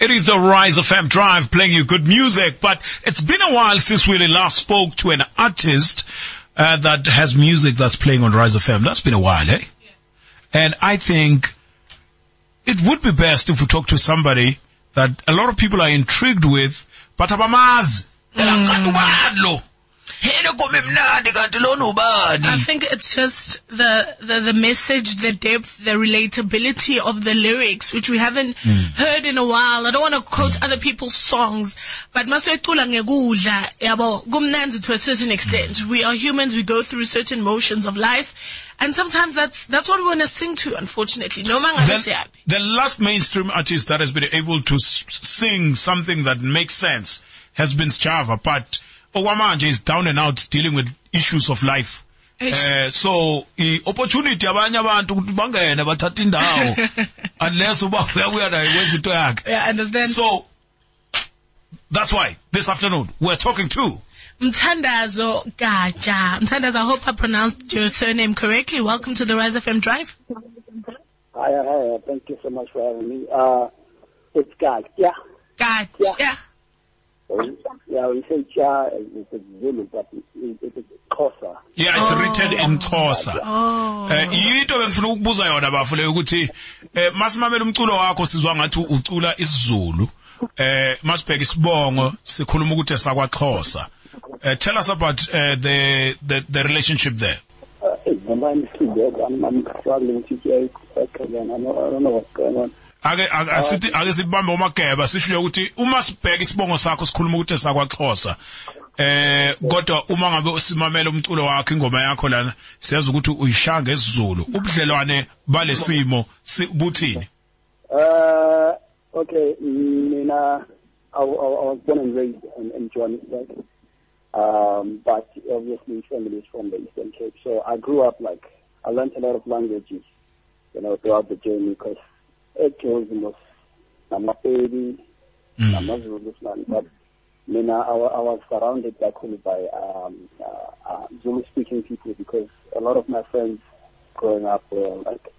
It is the Rise of FM Drive playing you good music, but it's been a while since we last spoke to an artist uh, that has music that's playing on Rise of FM. That's been a while, eh? And I think it would be best if we talk to somebody that a lot of people are intrigued with, but abamazi. Mm. I think it's just the, the, the message, the depth, the relatability of the lyrics, which we haven't mm. heard in a while. I don't want to quote mm. other people's songs, but maswecula ngekudla, yabo, kumnanzi to a certain extent. Mm. We are humans, we go through certain motions of life. And sometimes that's that's what we want to sing to, unfortunately. No man the, the last mainstream artist that has been able to sing something that makes sense has been Sjava, but okwamanje is down and out dealing with issues of life eh so i-opportunity abanye abantu ukuthi bangene bathatha indawo unless uba uyabuya naye wenza into yakhe yeah understand so that's why this afternoon we're talking to Mthandazo Gaja. Mthandazo, I hope I pronounced your surname correctly. Welcome to the Rise FM Drive. Hi, hi, thank you so much for having me. Uh, it's Gatya. Gatya. Yeah. It's a Zulu, but it's Xhosa. Yeah, it's oh. written in Xhosa. Oh. Eh yinto bengifuna ukubuza yona bafule ukuthi eh masimamela umculo wakho sizwa ngathi ucula isiZulu. Eh masibheka isibongo sikhuluma ukuthi esakwaXhosa. Uh, tell us about uh, the, the the relationship there. Uh, again. I don't know what's going on. Ake asithi ake sibambe umageba sisho ukuthi uma sibheka isibongo sakho sikhuluma ukuthi sakwaXhosa eh kodwa uma ngabe usimamela umculo wakho ingoma yakho lana siyazi ukuthi uyishanga esiZulu ubudlelwane balesimo buthini? Uh okay mina I, I, I was born and raised in, in Johannesburg um but obviously family is from the Eastern Cape so I grew up like I learned a lot of languages you know throughout the journey because eJozi namapedi mm. namaZulu but mina I, I was surrounded luckily by um, uh, uh, Zulu speaking people because a lot of my friends growing up were like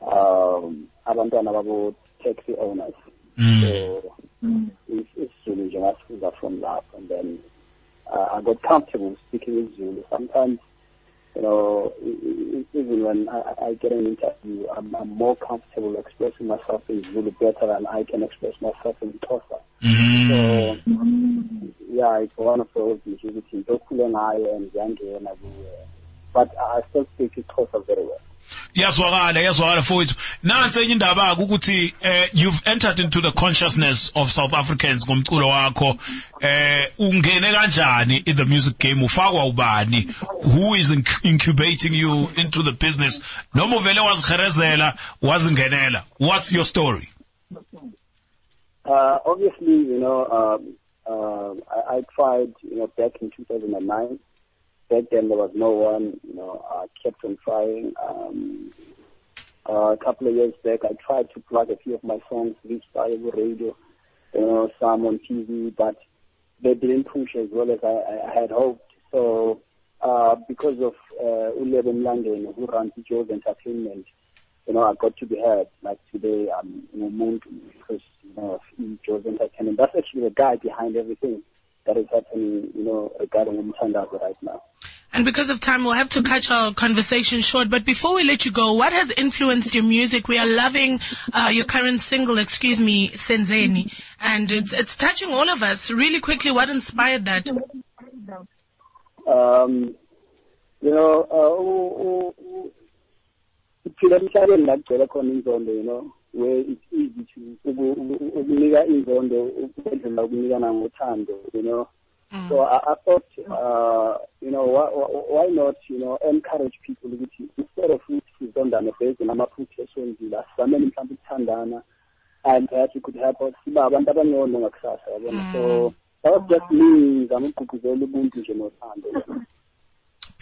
um abantwana babo taxi owners mm. so mm. it's, it's Zulu nje ngasifuza from that and then uh, I got comfortable speaking with Zulu sometimes you know, when I, I get an interview, I'm, I'm, more comfortable expressing myself in Zulu better than I can express myself in Xhosa. Mm. So, yeah, it's one of those issues. But I still speak Xhosa very well. iyazwakala iyazwakala mfowethu nansi enye indaba ukuthi uh, you've entered into the consciousness of South Africans ngomculo wakho. Eh ungene kanjani in the music game? Ufakwa ubani? Who is incubating you into the business? Noma uvele waziherezela wazingenela? What's your story? Uh obviously you know um uh, I, I tried you know back in 2009 back then there was no one, you know, I kept on trying. Um, uh, a couple of years back, I tried to plug a few of my songs, reached over radio, you know, some on TV, but they didn't push as well as I, I had hoped. So, uh, because of uh, Ulebe London, who runs Joe's Entertainment, you know, I got to be heard. Like today, I'm in a mood because, you know, of Joe's Entertainment. That's actually the guy behind everything that is happening, you know, regarding Umthandazo right now. And because of time, we'll have to cut our conversation short. But before we let you go, what has influenced your music? We are loving uh, your current single, excuse me, Senzeni, and it's it's touching all of us. Really quickly, what inspired that? Um, you know, iphila emhlabeni la kugcwele khona inzondo you know where it's easy to ukunika inzondo ukwendlela ukunikana ngothando you know Mm. So I, I thought, uh, you know, why, why not, you know, encourage people ukuthi instead of ukuthi sizondane based namaphutha esenzile asizameni mhlawumbe ukuthandana and perhaps it could help us siba abantu abangcono ngakusasa yabona so mm. that was just me ngizama ukugqugquzela ubuntu nje nothando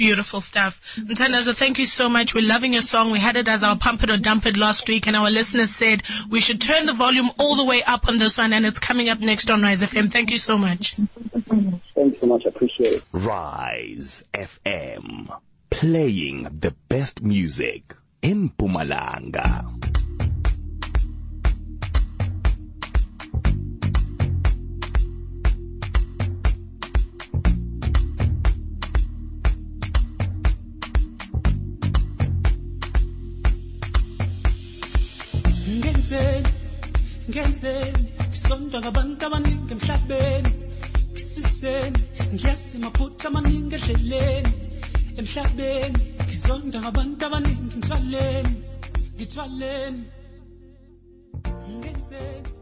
Beautiful stuff. Mthandazo, thank you so much. We're loving your song. We had it as our pump it or dump it last week and our listeners said we should turn the volume all the way up on this one and it's coming up next on Rise FM. Thank you so much. Thanks so much. I appreciate it. Rise FM. Playing the best music in Mpumalanga. ngenzeni ngenzeni isonto ngabantu abaningi emhlabeni. Ngisiseni ngiyasima phutha amaningi edleleni emhlabeni ngizonda ngabantu abaningi ngithwaleni ngithwaleni. Ngenzeni